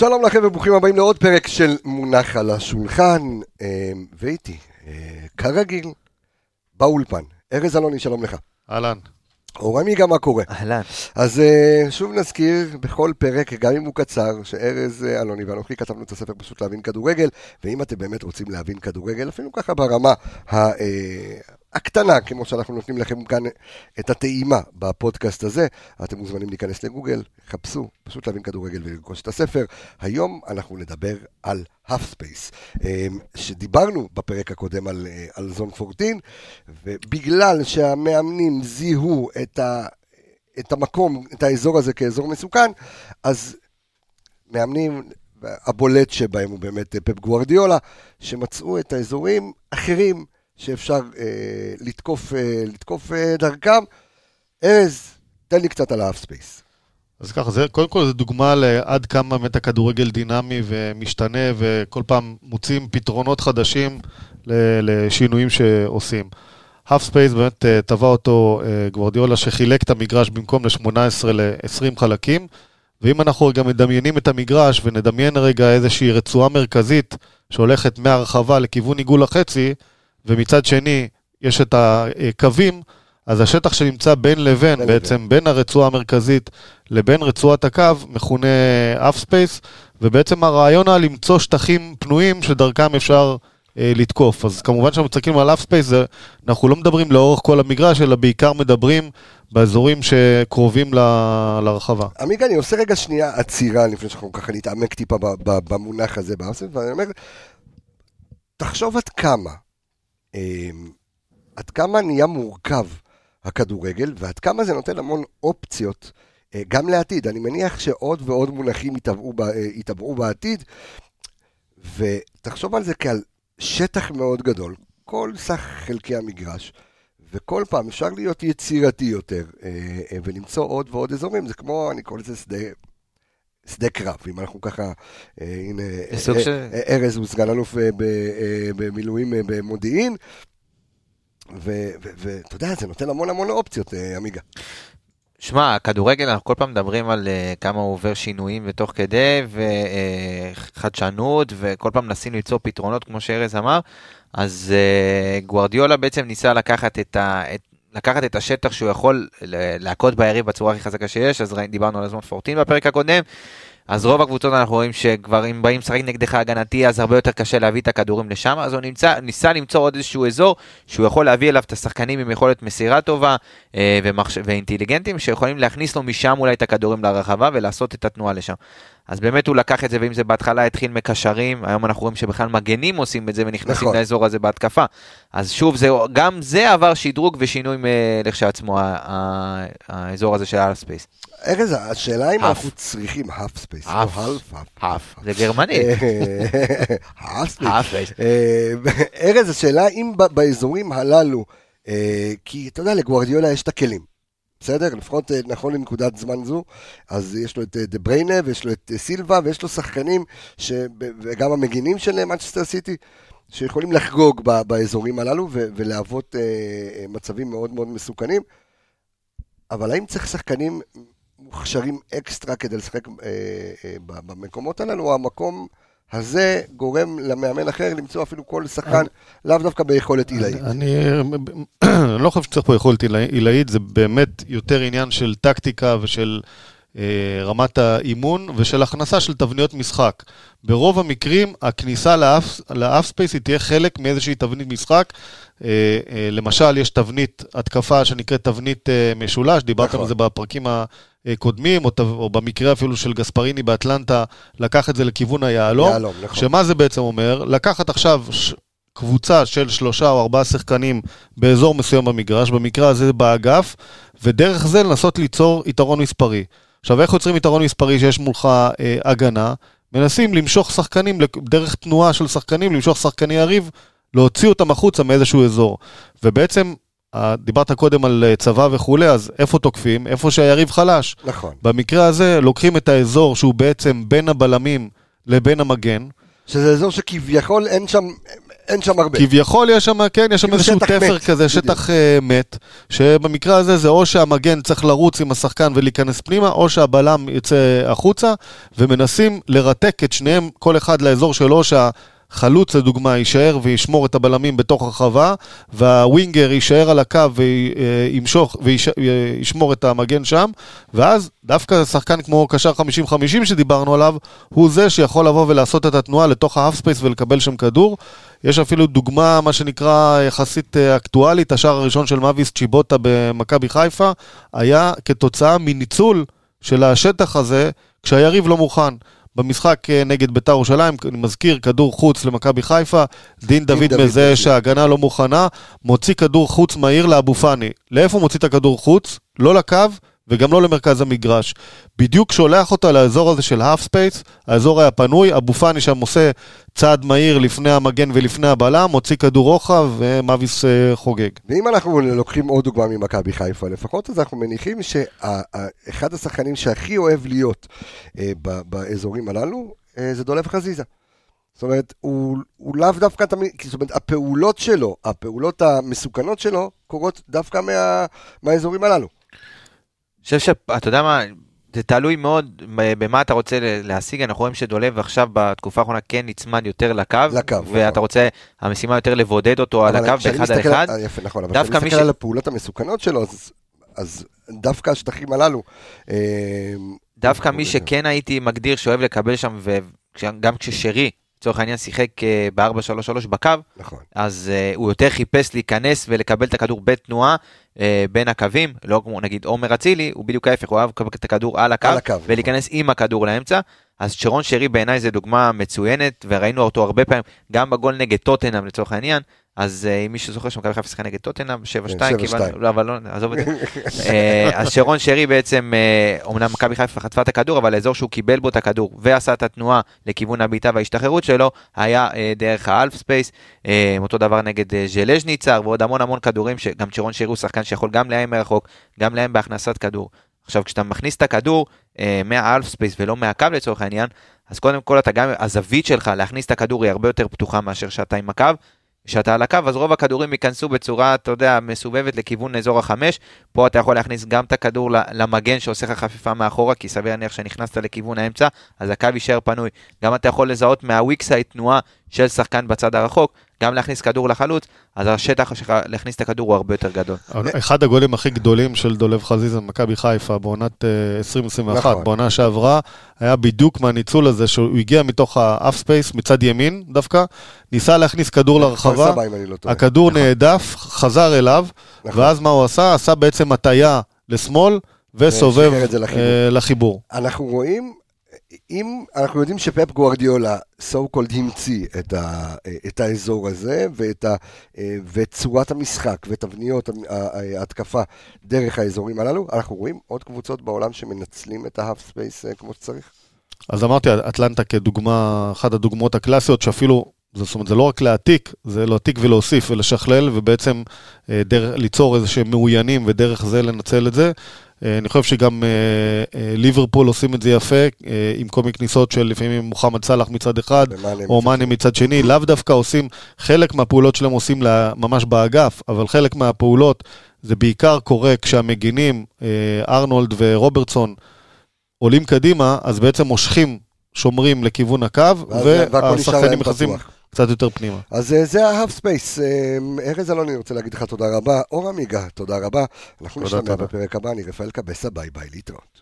שלום לכם וברוכים הבאים לעוד פרק של מונח על השולחן, אה, ואיתי, אה, כרגיל, באולפן. ארז אלוני, שלום לך. אהלן. אור עמיגה, מה קורה? אהלן. אז אה, שוב נזכיר בכל פרק, גם אם הוא קצר, שארז אלוני ואנוכי כתבנו את הספר פשוט להבין כדורגל, ואם אתם באמת רוצים להבין כדורגל, אפילו ככה ברמה ה... אה, הקטנה, כמו שאנחנו נותנים לכם כאן את הטעימה בפודקאסט הזה, אתם מוזמנים להיכנס לגוגל, חפשו, פשוט להבין כדורגל ולרכוש את הספר. היום אנחנו נדבר על half space, שדיברנו בפרק הקודם על, אה, על zone 14, ובגלל שהמאמנים זיהו את, ה, את המקום, את האזור הזה כאזור מסוכן, אז מאמנים, הבולט שבהם הוא באמת פפ גוארדיולה, שמצאו את האזורים אחרים. שאפשר אה, לתקוף, אה, לתקוף אה, דרכם. ארז, תן לי קצת על half space. אז ככה, זה, קודם כל זו דוגמה לעד כמה באמת הכדורגל דינמי ומשתנה, וכל פעם מוצאים פתרונות חדשים לשינויים שעושים. half space באמת אה, טבע אותו אה, גוארדיולה שחילק את המגרש במקום ל-18 ל-20 חלקים, ואם אנחנו רגע מדמיינים את המגרש ונדמיין רגע איזושהי רצועה מרכזית שהולכת מהרחבה לכיוון עיגול החצי, ומצד שני יש את הקווים, אז השטח שנמצא בין לבין, בין בעצם לבין. בין הרצועה המרכזית לבין רצועת הקו, מכונה half space, ובעצם הרעיון היה למצוא שטחים פנויים שדרכם אפשר אה, לתקוף. אז כמובן שאנחנו מסתכלים על half space, אנחנו לא מדברים לאורך כל המגרש, אלא בעיקר מדברים באזורים שקרובים ל, לרחבה. עמיגה, אני עושה רגע שנייה עצירה לפני שאנחנו ככה נתעמק טיפה במונח הזה ב half space, ואני אומר, תחשוב עד כמה עד כמה נהיה מורכב הכדורגל, ועד כמה זה נותן המון אופציות אה, גם לעתיד. אני מניח שעוד ועוד מונחים יתעברו אה, בעתיד, ותחשוב על זה כעל שטח מאוד גדול, כל סך חלקי המגרש, וכל פעם אפשר להיות יצירתי יותר, אה, ולמצוא עוד ועוד אזורים, זה כמו, אני קורא לזה שדה... שדה קרב, אם אנחנו ככה, אה, הנה, אה, ש... ארז הוא סגן אלוף אה, במילואים במודיעין, ואתה יודע, זה נותן המון המון אופציות, עמיגה. שמע, הכדורגל, אנחנו כל פעם מדברים על uh, כמה הוא עובר שינויים ותוך כדי, וחדשנות, uh, וכל פעם מנסים למצוא פתרונות, כמו שארז אמר. אז uh, גוורדיולה בעצם ניסה לקחת את, ה, את, לקחת את השטח שהוא יכול להכות ביריב בצורה הכי חזקה שיש, אז דיברנו על הזמן פורטין בפרק הקודם. אז רוב הקבוצות אנחנו רואים שכבר אם באים לשחק נגדך הגנתי, אז הרבה יותר קשה להביא את הכדורים לשם, אז הוא נמצא, ניסה למצוא עוד איזשהו אזור שהוא יכול להביא אליו את השחקנים עם יכולת מסירה טובה אה, ומחש... ואינטליגנטים, שיכולים להכניס לו משם אולי את הכדורים לרחבה ולעשות את התנועה לשם. אז באמת הוא לקח את זה, ואם זה בהתחלה התחיל מקשרים, היום אנחנו רואים שבכלל מגנים עושים את זה ונכנסים נכון. לאזור הזה בהתקפה. אז שוב, זה, גם זה עבר שדרוג ושינוי לכשעצמו, האזור הזה של half space. ארז, השאלה אם אנחנו צריכים half space, או half, half, זה גרמני. half space. ארז, השאלה אם באזורים הללו, אה, כי אתה יודע, לגוארדיולה יש את הכלים. בסדר? לפחות אה, נכון לנקודת זמן זו, אז יש לו את דה אה, בריינה ויש לו את סילבה ויש לו שחקנים, ש... וגם המגינים של מנצ'סטר סיטי, שיכולים לחגוג באזורים הללו ולהוות מצבים מאוד מאוד מסוכנים. אבל האם צריך שחקנים מוכשרים אקסטרה כדי לשחק אה, אה, במקומות הללו, או המקום הזה גורם למאמן אחר למצוא אפילו כל שחקן, לאו דווקא ביכולת עילאית. אני לא חושב שצריך פה יכולת עילאית, זה באמת יותר עניין של טקטיקה ושל... אה, רמת האימון ושל הכנסה של תבניות משחק. ברוב המקרים, הכניסה ל half space היא תהיה חלק מאיזושהי תבנית משחק. אה, אה, למשל, יש תבנית התקפה שנקראת תבנית משולש, דיברתם נכון. על זה בפרקים הקודמים, או, או במקרה אפילו של גספריני באטלנטה, לקח את זה לכיוון היהלום. יהלום, נכון. שמה זה בעצם אומר? לקחת עכשיו... קבוצה של שלושה או ארבעה שחקנים באזור מסוים במגרש, במקרה הזה באגף, ודרך זה לנסות ליצור יתרון מספרי. עכשיו, איך יוצרים יתרון מספרי שיש מולך אה, הגנה? מנסים למשוך שחקנים, דרך תנועה של שחקנים, למשוך שחקני יריב, להוציא אותם החוצה מאיזשהו אזור. ובעצם, דיברת קודם על אה, צבא וכולי, אז איפה תוקפים? איפה שהיריב חלש. נכון. במקרה הזה, לוקחים את האזור שהוא בעצם בין הבלמים לבין המגן. שזה אזור שכביכול אין שם, אין שם הרבה. כביכול יש שם, כן, יש שם כאילו איזשהו תפר מת, כזה. שטח אה, מת, שבמקרה הזה זה או שהמגן צריך לרוץ עם השחקן ולהיכנס פנימה, או שהבלם יצא החוצה, ומנסים לרתק את שניהם, כל אחד לאזור שלו, שהחלוץ לדוגמה יישאר וישמור את הבלמים בתוך הרחבה, וה winger יישאר על הקו וימשוך וישמור את המגן שם, ואז דווקא שחקן כמו קשר 50-50 שדיברנו עליו, הוא זה שיכול לבוא ולעשות את התנועה לתוך ה half space ולקבל שם כדור. יש אפילו דוגמה, מה שנקרא, יחסית אה, אקטואלית, השער הראשון של מאביס צ'יבוטה במכבי חיפה, היה כתוצאה מניצול של השטח הזה כשהיריב לא מוכן. במשחק אה, נגד ביתר ירושלים, אני מזכיר, כדור חוץ למכבי חיפה, דין דוד דוד מזהה מזהה. שההגנה לא מוכנה, מוציא כדור חוץ מהיר לאבו פאני. לאיפה הוא מוציא את הכדור חוץ? לא לקו וגם לא למרכז המגרש. בדיוק שולח אותה לאזור הזה של half space, האזור היה פנוי, אבו פאני שם עושה צעד מהיר לפני המגן ולפני הבלם, מוציא כדור רוחב ומאביס אה, חוגג. ואם אנחנו לוקחים עוד דוגמה ממכבי חיפה לפחות, אז אנחנו מניחים שאחד השחקנים שהכי אוהב להיות אה, באזורים הללו, אה, זה דולב חזיזה. זאת אומרת, הוא, הוא לאו דווקא תמיד, זאת אומרת, הפעולות שלו, הפעולות המסוכנות שלו, קורות דווקא מה, מהאזורים הללו. חושב שאתה יודע מה, זה תלוי מאוד במה אתה רוצה להשיג, אנחנו רואים שדולב עכשיו בתקופה האחרונה כן נצמד יותר לקו, לקו, ואתה נכון. רוצה, המשימה יותר לבודד אותו על הקו באחד על אחד, אה, יפה, נכון, אבל כשאני מסתכל ש- על הפעולות המסוכנות שלו, אז, אז דווקא השטחים הללו. אה, דווקא מי. שכן הייתי מגדיר שאוהב לקבל שם, וגם כששרי, לצורך העניין, שיחק אה, ב-4-3-3 בקו, נכון. אז uh, הוא יותר חיפש להיכנס ולקבל את הכדור בתנועה uh, בין הקווים, לא כמו נגיד עומר אצילי, הוא בדיוק ההפך, הוא לקבל את הכדור על הקו, על הקו, נכון. ולהיכנס עם הכדור לאמצע. אז שרון שרי בעיניי זה דוגמה מצוינת, וראינו אותו הרבה פעמים, גם בגול נגד טוטנאם לצורך העניין, אז uh, אם מישהו זוכר שמכבי חיפה שיחקה נגד טוטנאם, 7-2, כן, 7-2. קיבלנו, לא, אבל לא, עזוב את זה. אה, אז שרון שרי בעצם, אה, אומנם מכבי חיפה חטפה את הכדור, אבל האזור שהוא קיבל בו את הכדור ועשה את התנועה לכיוון הבעיטה וההשתחררות שלו, היה אה, דרך ה half space, אה, אותו דבר נגד אה, ז'לז'ניצר ועוד המון המון כדורים, שגם שרון שרי הוא שחקן שיכול גם לאיים מרחוק, גם לאיים בהכנסת כדור. עכשיו, כשאתה מכניס את הכדור אה, מה half space ולא מהקו לצורך העניין, אז קודם כל אתה גם, הזווית שלך להכניס את הכדור היא הרבה יותר פתוחה מאשר שאתה עם הקו. כשאתה על הקו, אז רוב הכדורים ייכנסו בצורה, אתה יודע, מסובבת לכיוון אזור החמש. פה אתה יכול להכניס גם את הכדור למגן שעושה לך חפיפה מאחורה, כי סביר להניח שנכנסת לכיוון האמצע, אז הקו יישאר פנוי. גם אתה יכול לזהות מה weak side תנועה של שחקן בצד הרחוק, גם להכניס כדור לחלוץ, אז השטח שלך להכניס את הכדור הוא הרבה יותר גדול. אחד הגולים הכי גדולים של דולב חזיזה במכבי חיפה בעונת אה, 2021, נכון. בעונה שעברה, היה בדיוק מהניצול הזה שהוא הגיע מתוך ה half space מצד ימין דווקא, ניסה להכניס כדור כפר לרחבה, לא. הכדור נכון. נהדף, חזר אליו, נכון. ואז מה הוא עשה? עשה בעצם הטיה לשמאל וסובב לחיבור. אה, לחיבור. אנחנו רואים, אם אנחנו יודעים שפפ גוארדיולה, so called המציא את, ה, את האזור הזה ואת, ה, ואת צורת המשחק ותבניות ההתקפה דרך האזורים הללו, אנחנו רואים עוד קבוצות בעולם שמנצלים את ה half space אה, כמו שצריך. אז אמרתי, אטלנטה כדוגמה, אחת הדוגמאות הקלאסיות שאפילו, זאת אומרת, זה לא רק להעתיק, זה להעתיק ולהוסיף ולשכלל, ובעצם אה, דרך, ליצור איזה שהם מאוינים ודרך זה לנצל את זה. אה, אני חושב שגם אה, אה, ליברפול עושים את זה יפה, עם כל מיני כניסות של לפעמים מוחמד סאלח מצד אחד, או מאנה מצד שני, לאו דווקא עושים, חלק מהפעולות שלהם עושים ממש באגף, אבל חלק מהפעולות זה בעיקר קורה כשהמגינים, ארנולד ורוברטסון, עולים קדימה, אז בעצם מושכים שומרים לכיוון הקו, והשחקנים נכנסים. קצת יותר פנימה. אז אה, זה space. אה, ארז אלוני, רוצה להגיד לך תודה רבה. אור עמיגה, תודה רבה. אנחנו נשתמע. בפרק הבא, אני רפאל קבסה, ביי ביי, להתראות.